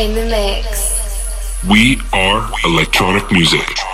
in the mix. We are electronic music.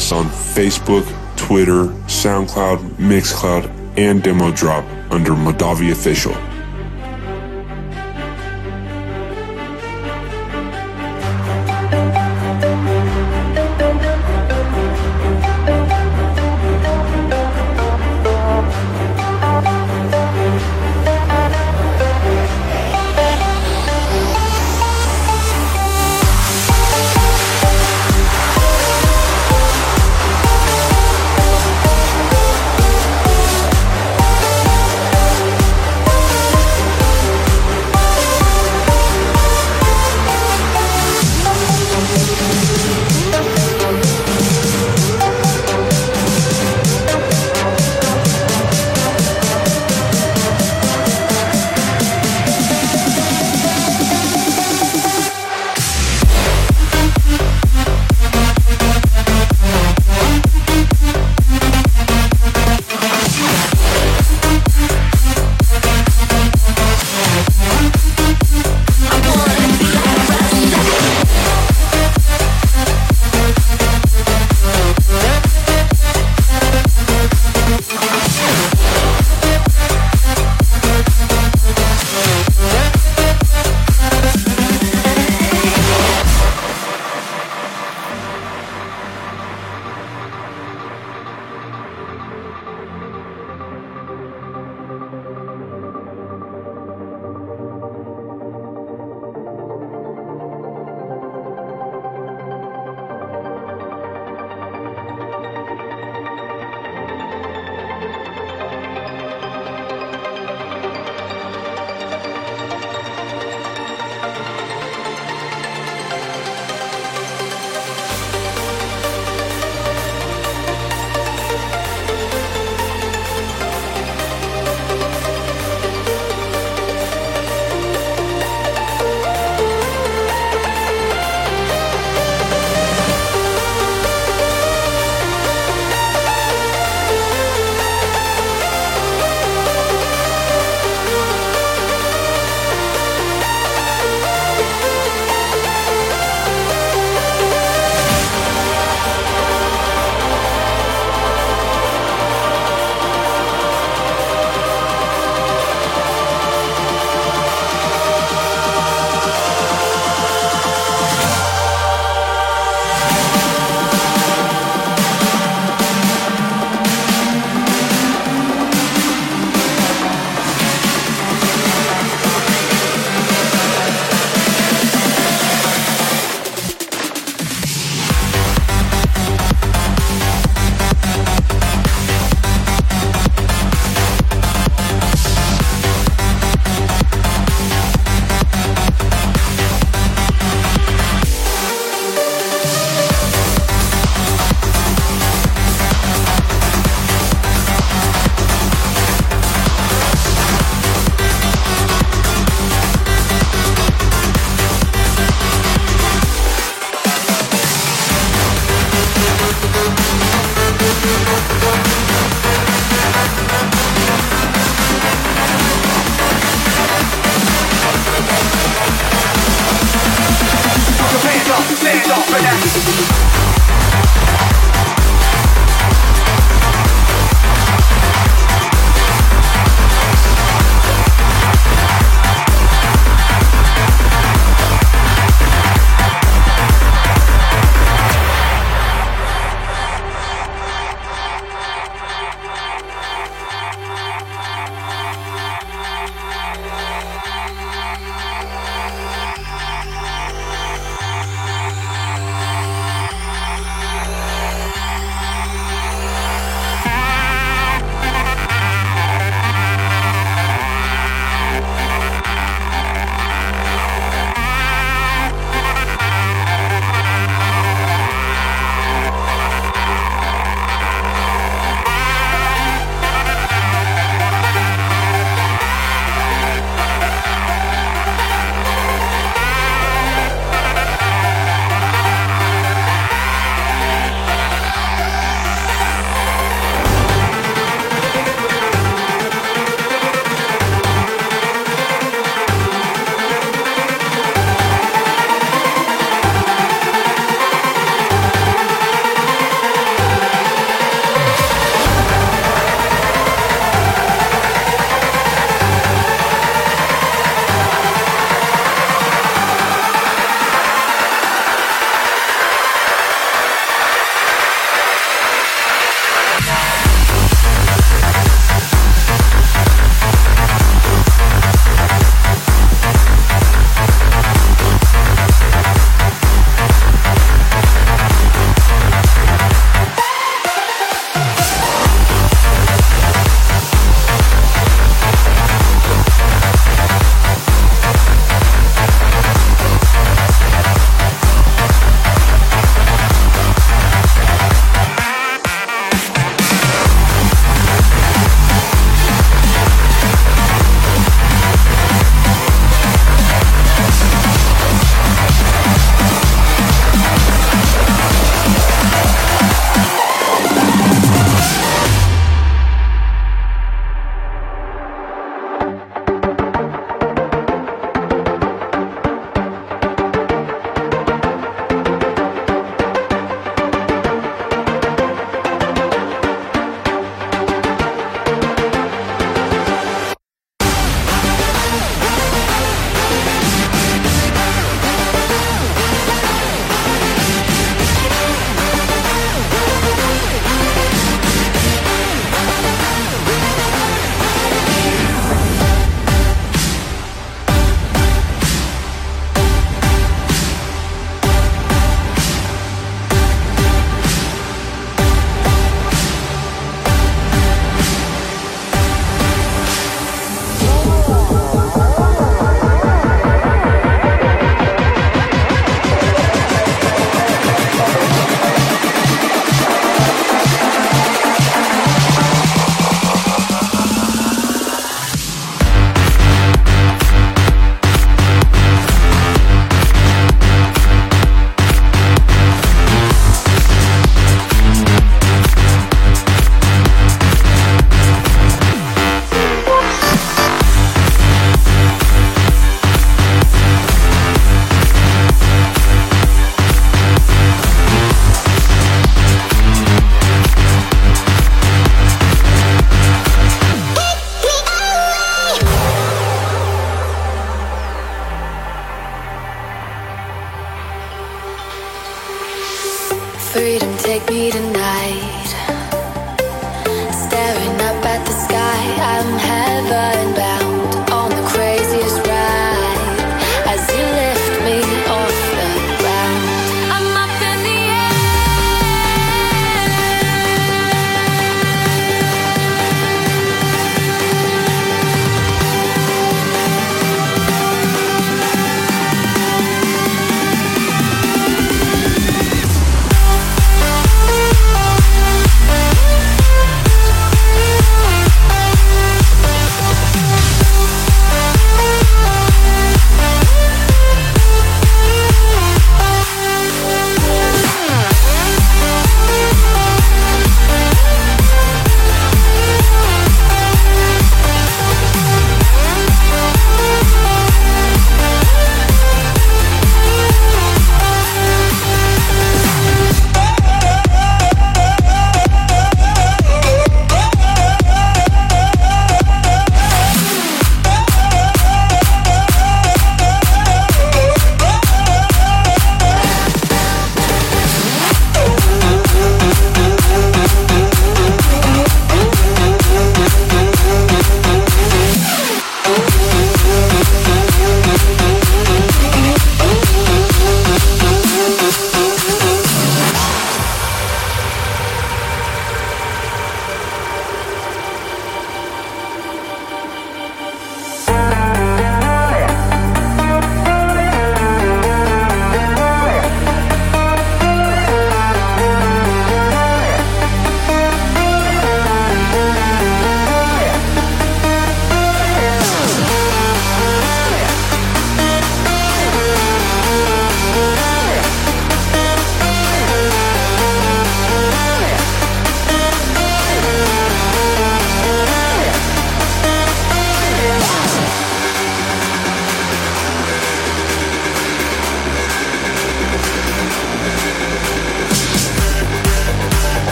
Us on Facebook, Twitter, SoundCloud, Mixcloud, and Demo Drop under Madavi Official.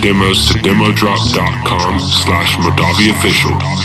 Demos to demodrop.com slash Modavi official.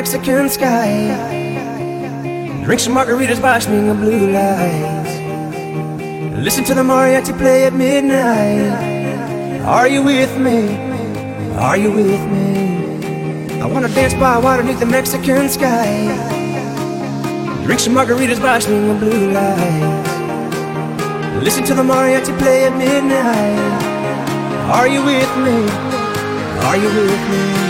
Mexican sky. Drink some margaritas by swing of blue lights. Listen to the mariachi play at midnight. Are you with me? Are you with me? I wanna dance by water beneath the Mexican sky. Drink some margaritas by swing of blue lights. Listen to the mariachi play at midnight. Are you with me? Are you with me?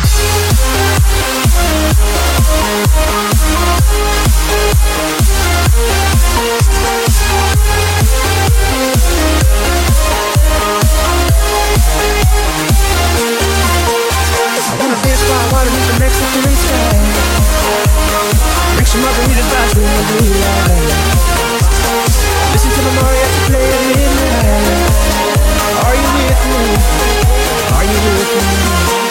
I wanna dance by water beneath the Mexican sky. Drink some margaritas by the. Listen to the mariachi play at midnight. Are you with me? Are you with me?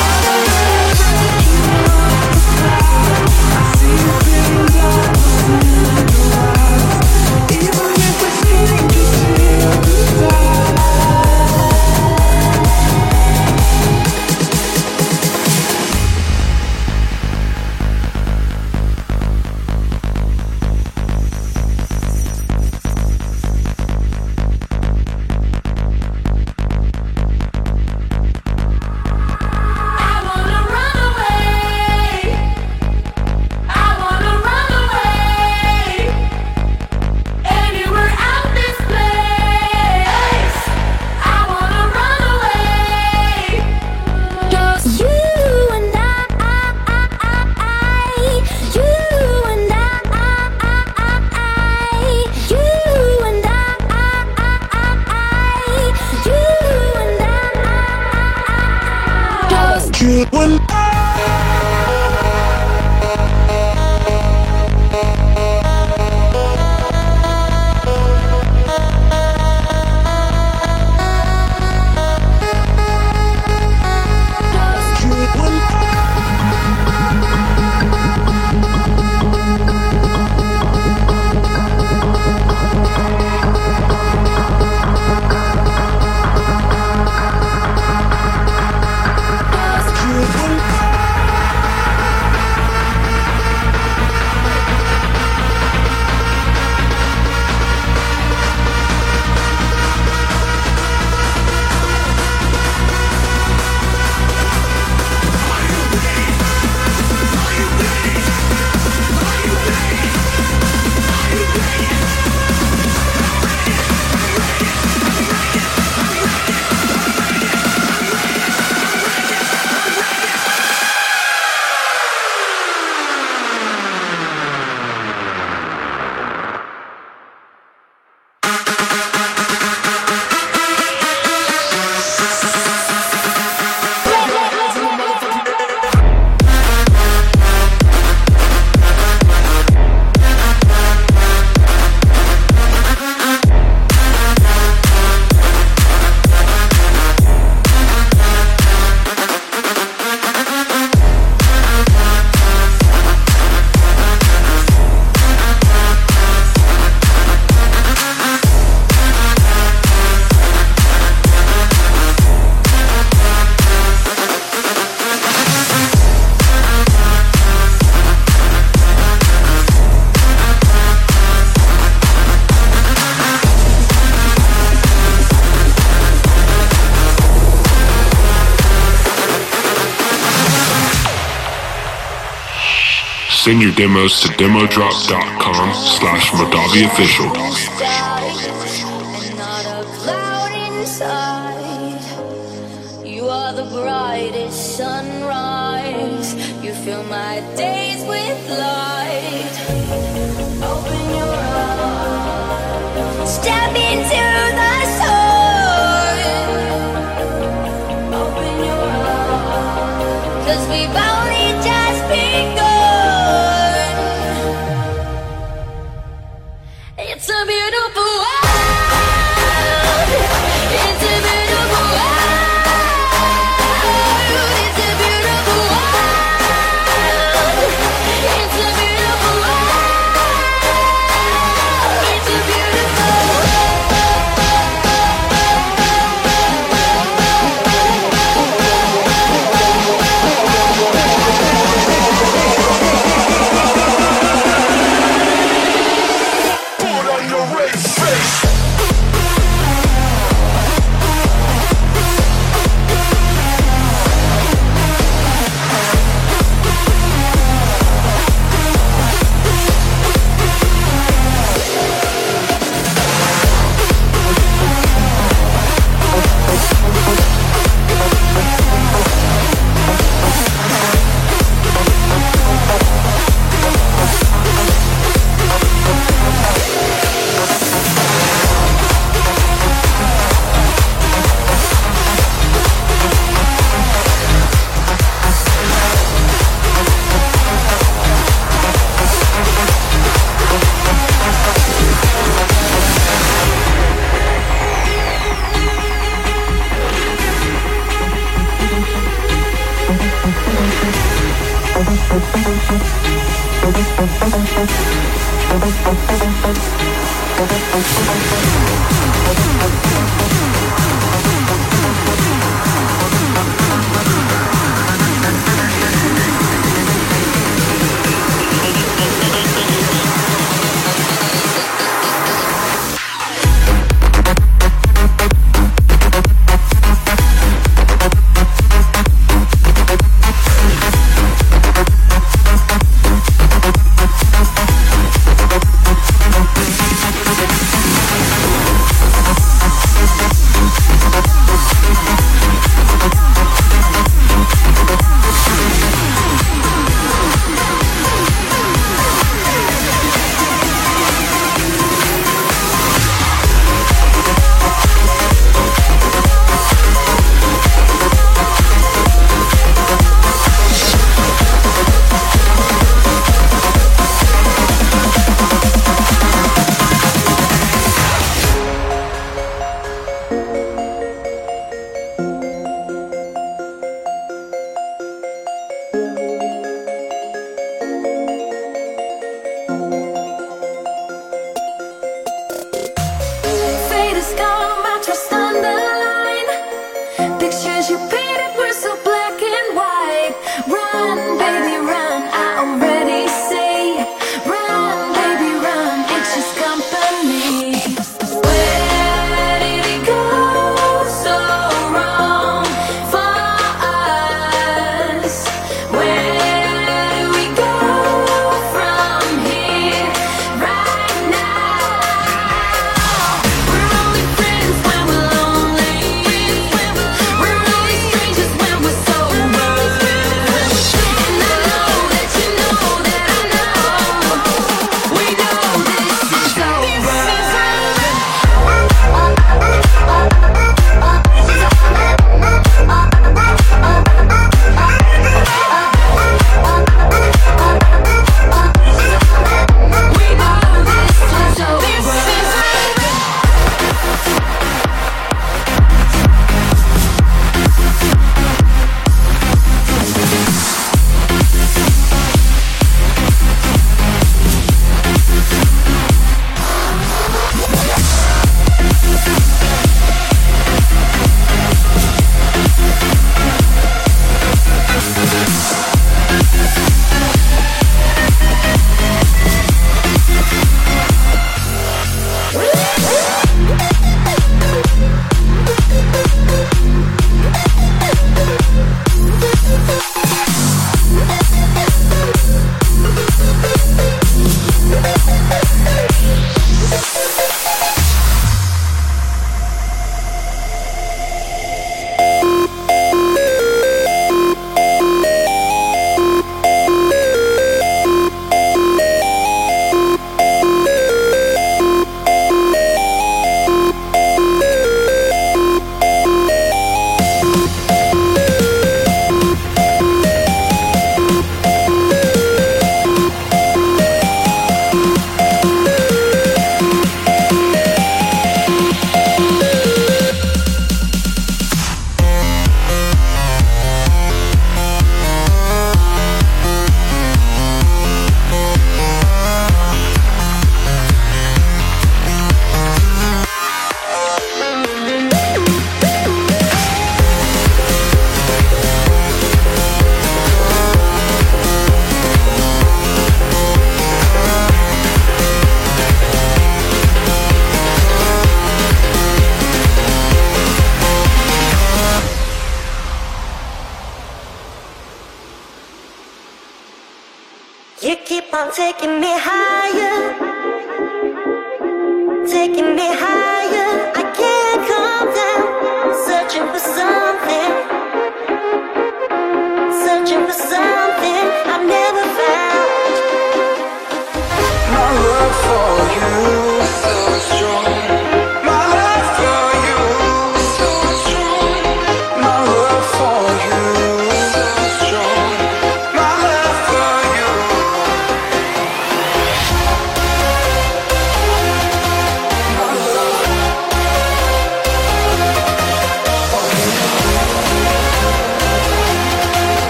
Demos to demodrop.com slash Modavi official.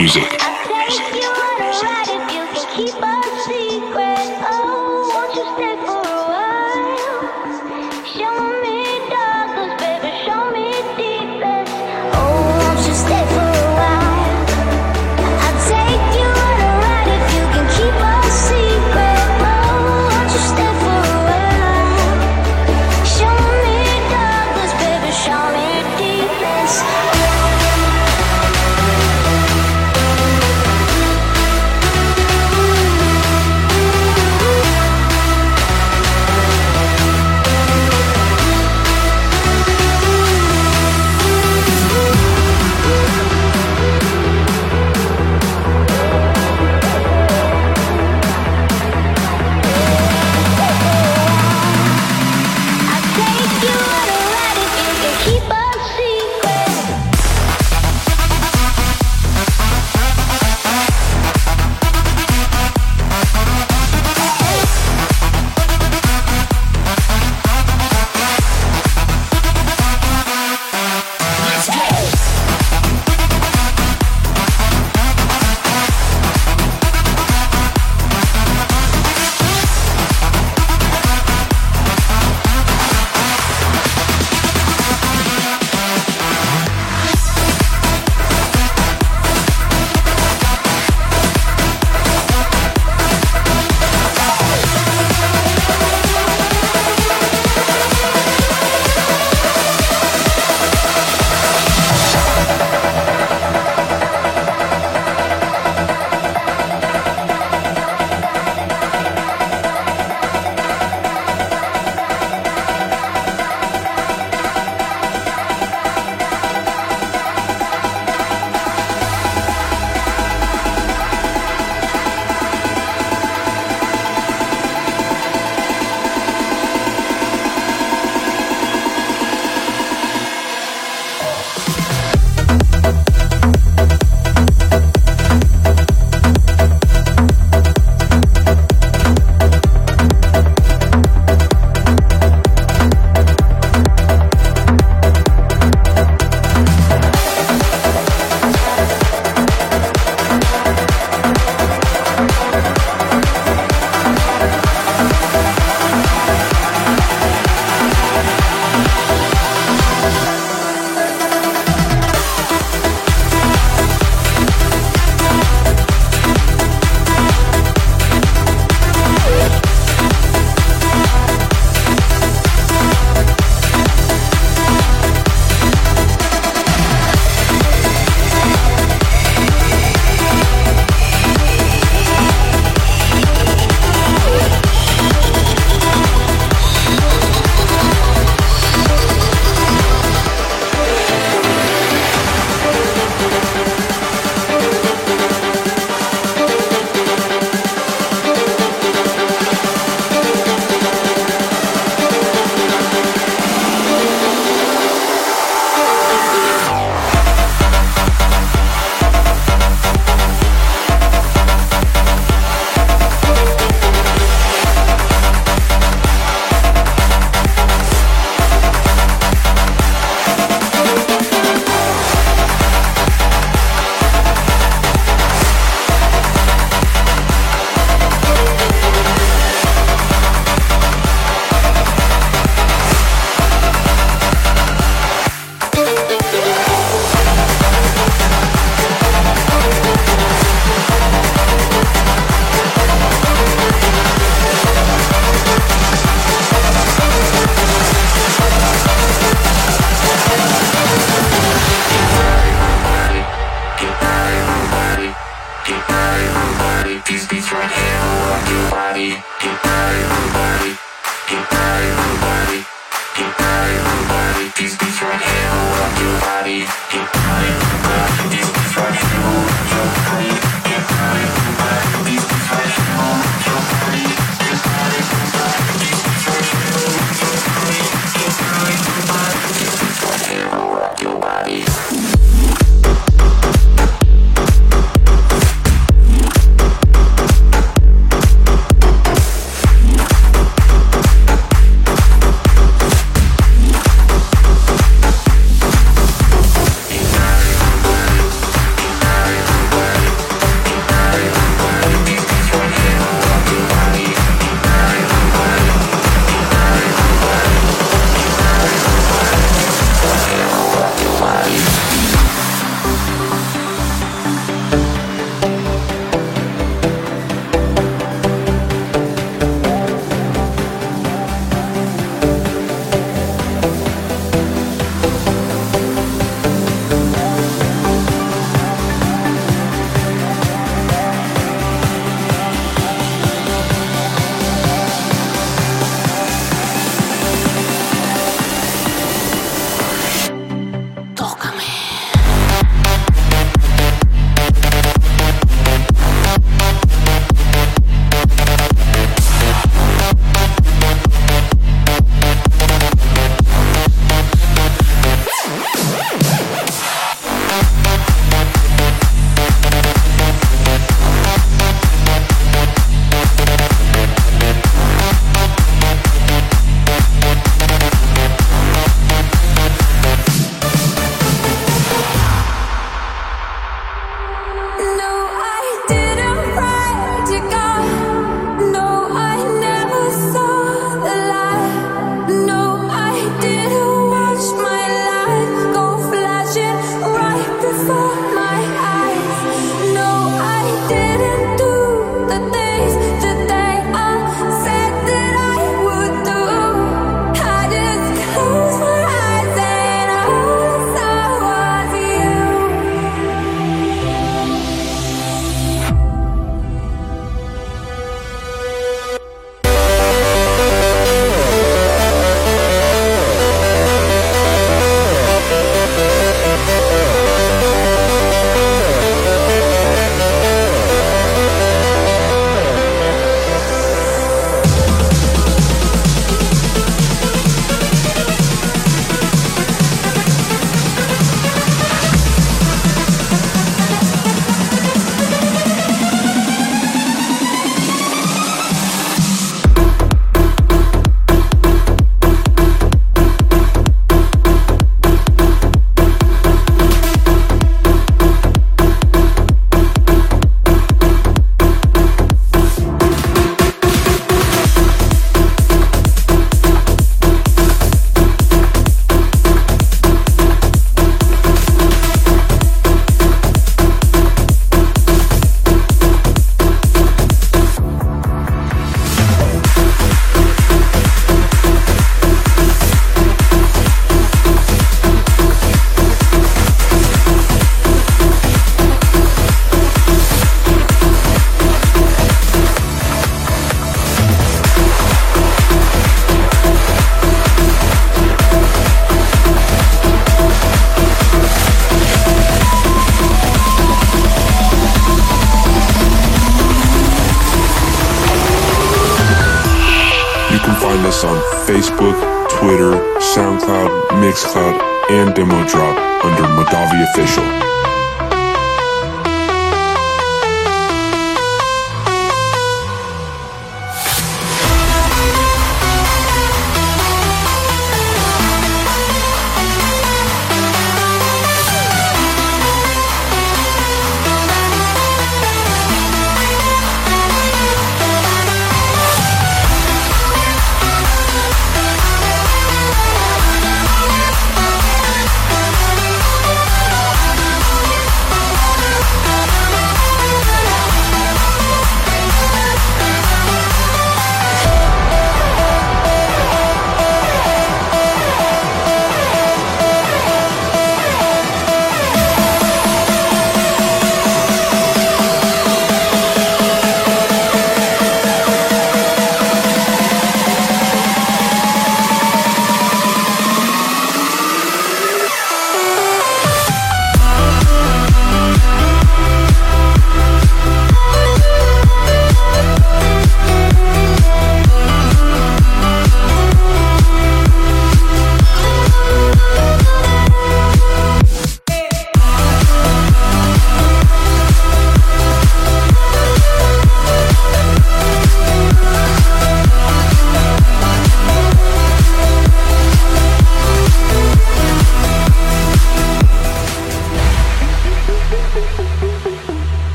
Music.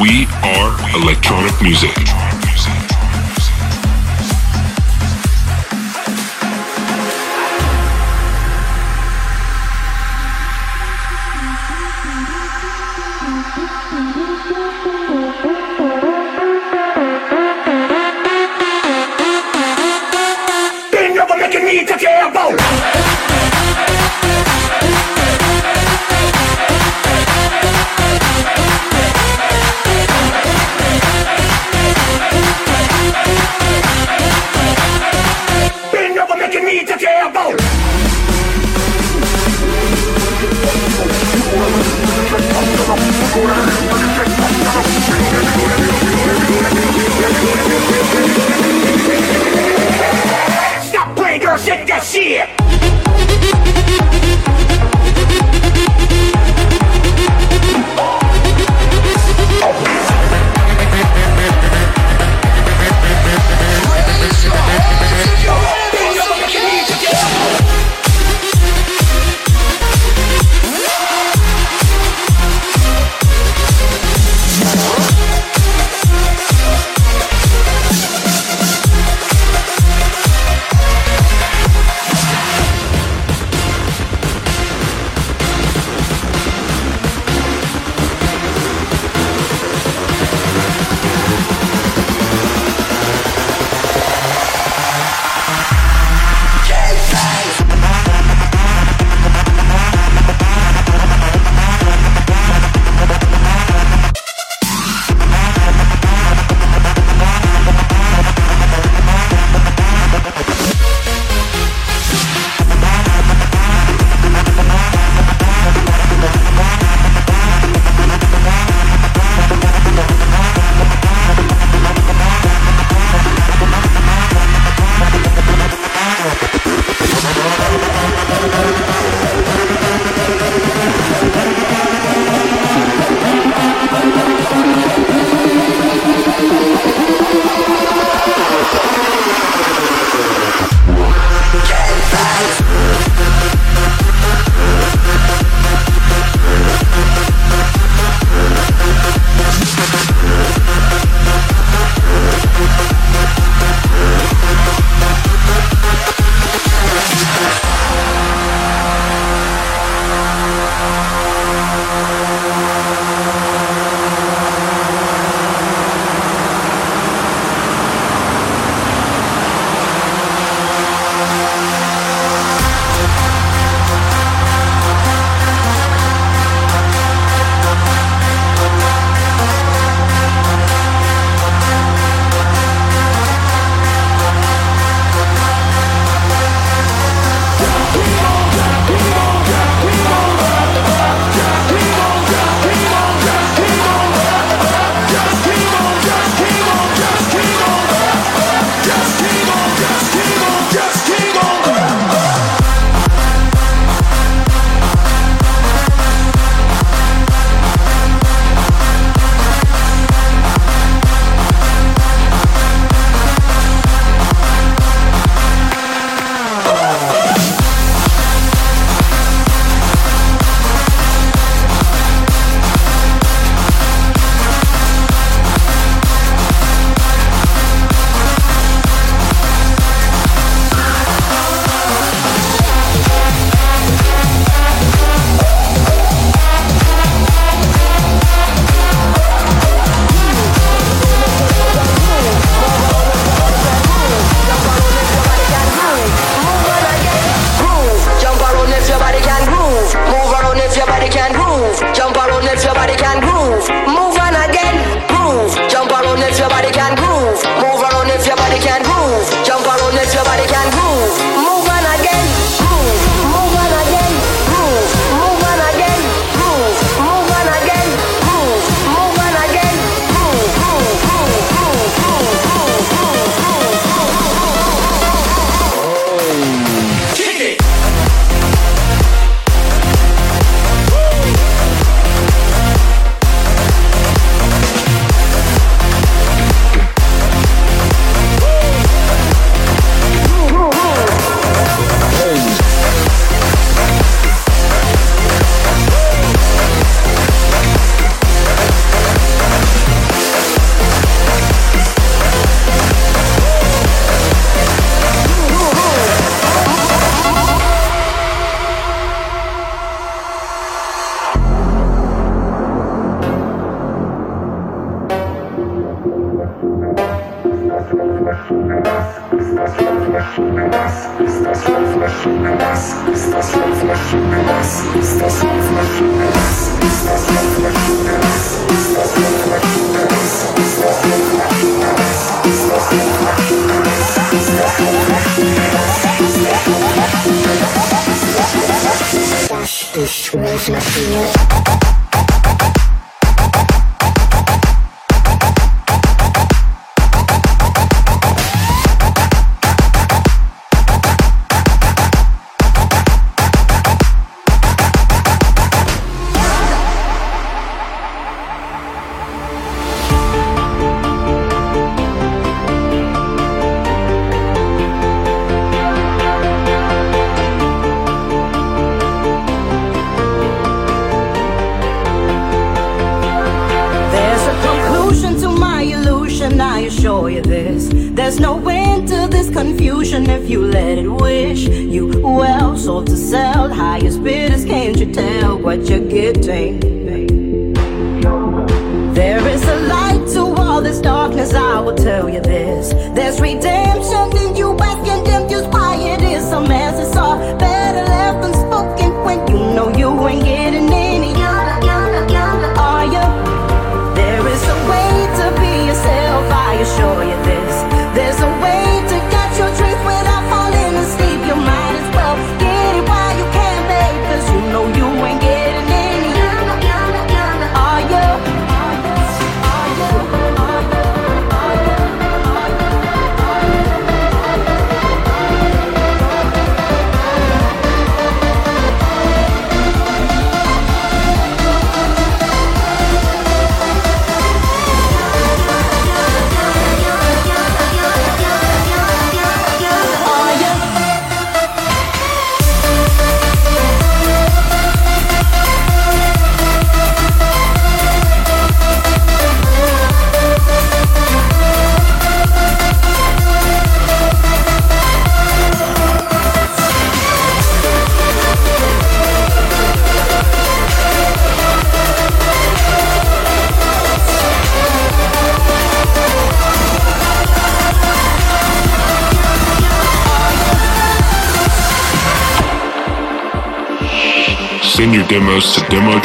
We are electronic music.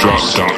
To demodrop.com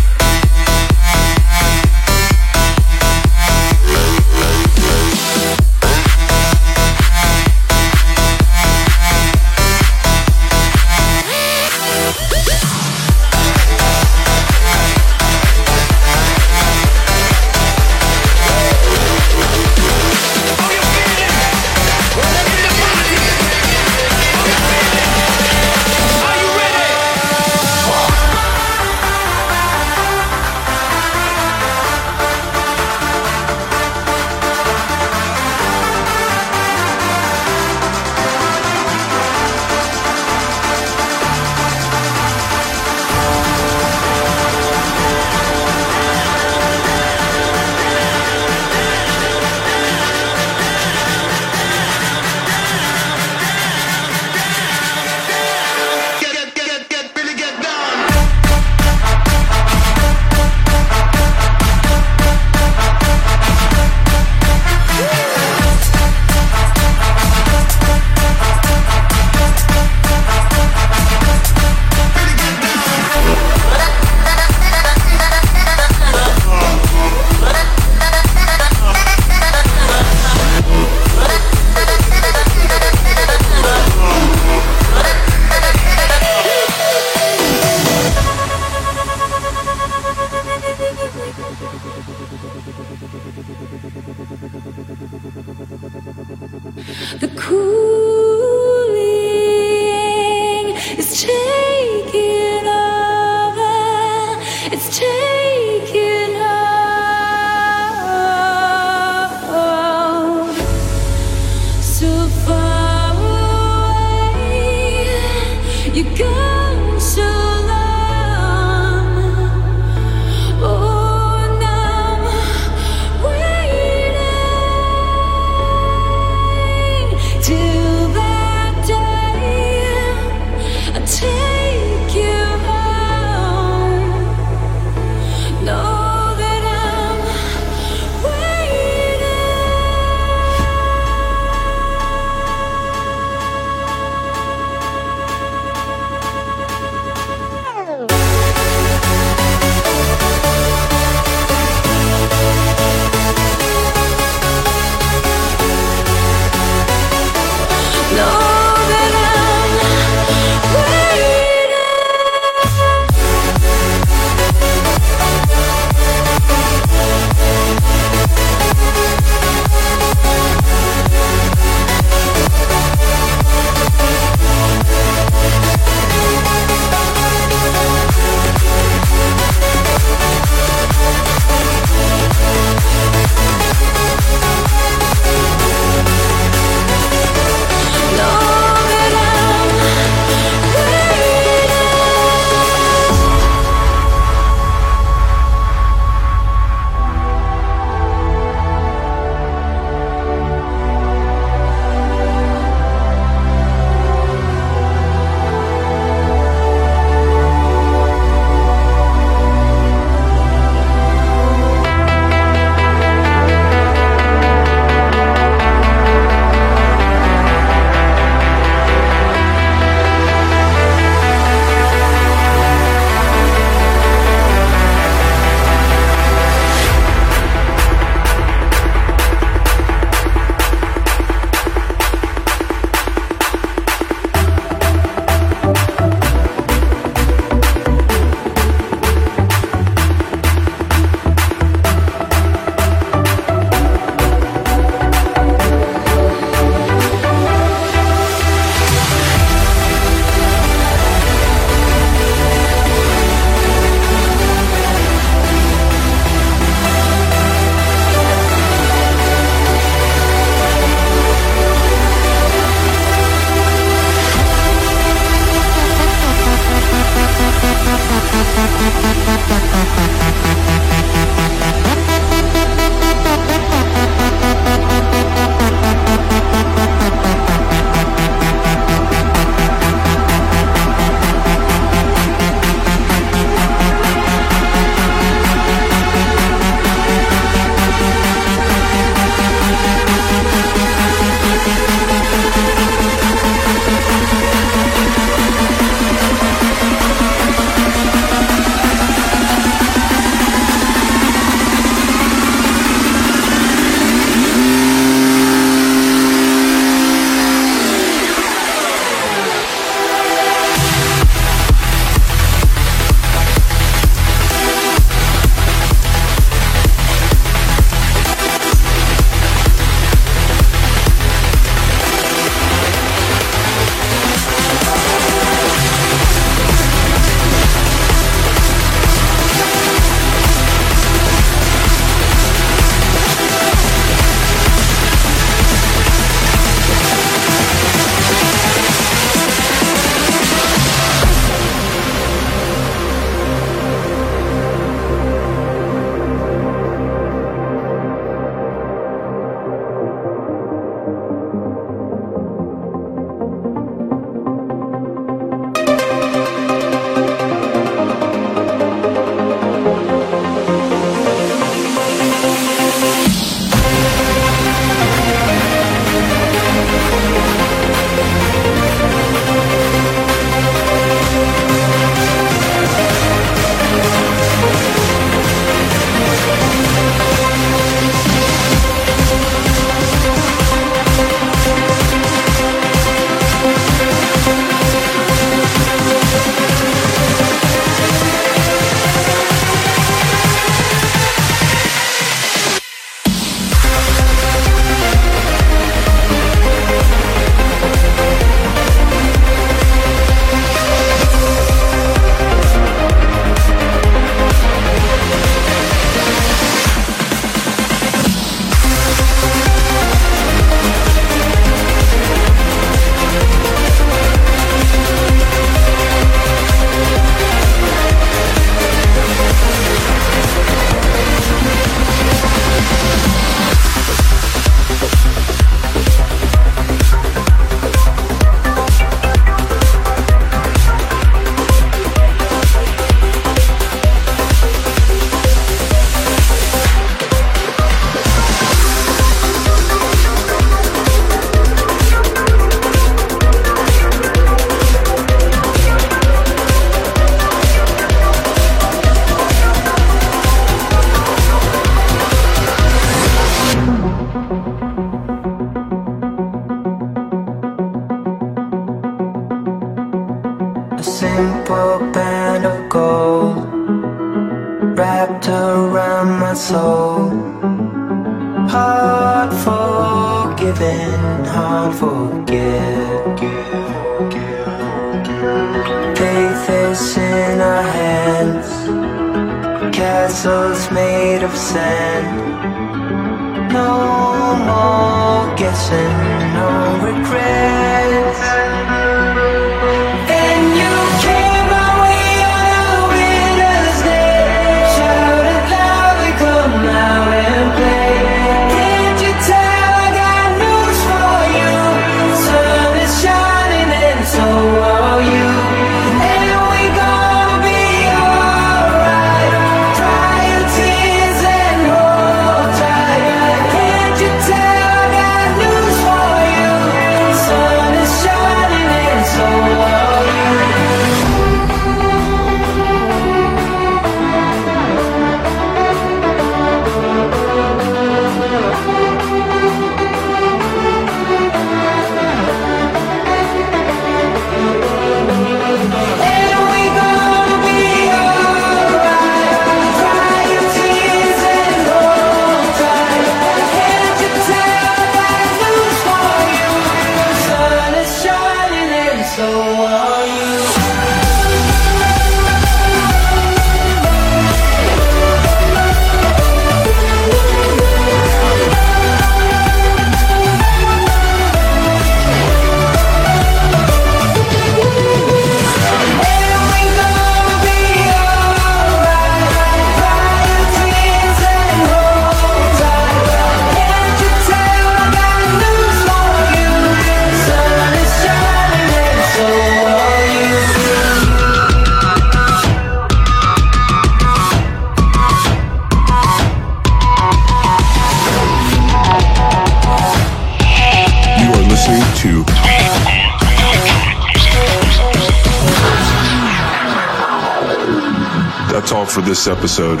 episode.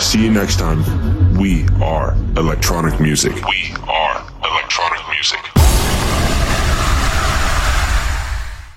See you next time. We are electronic music. We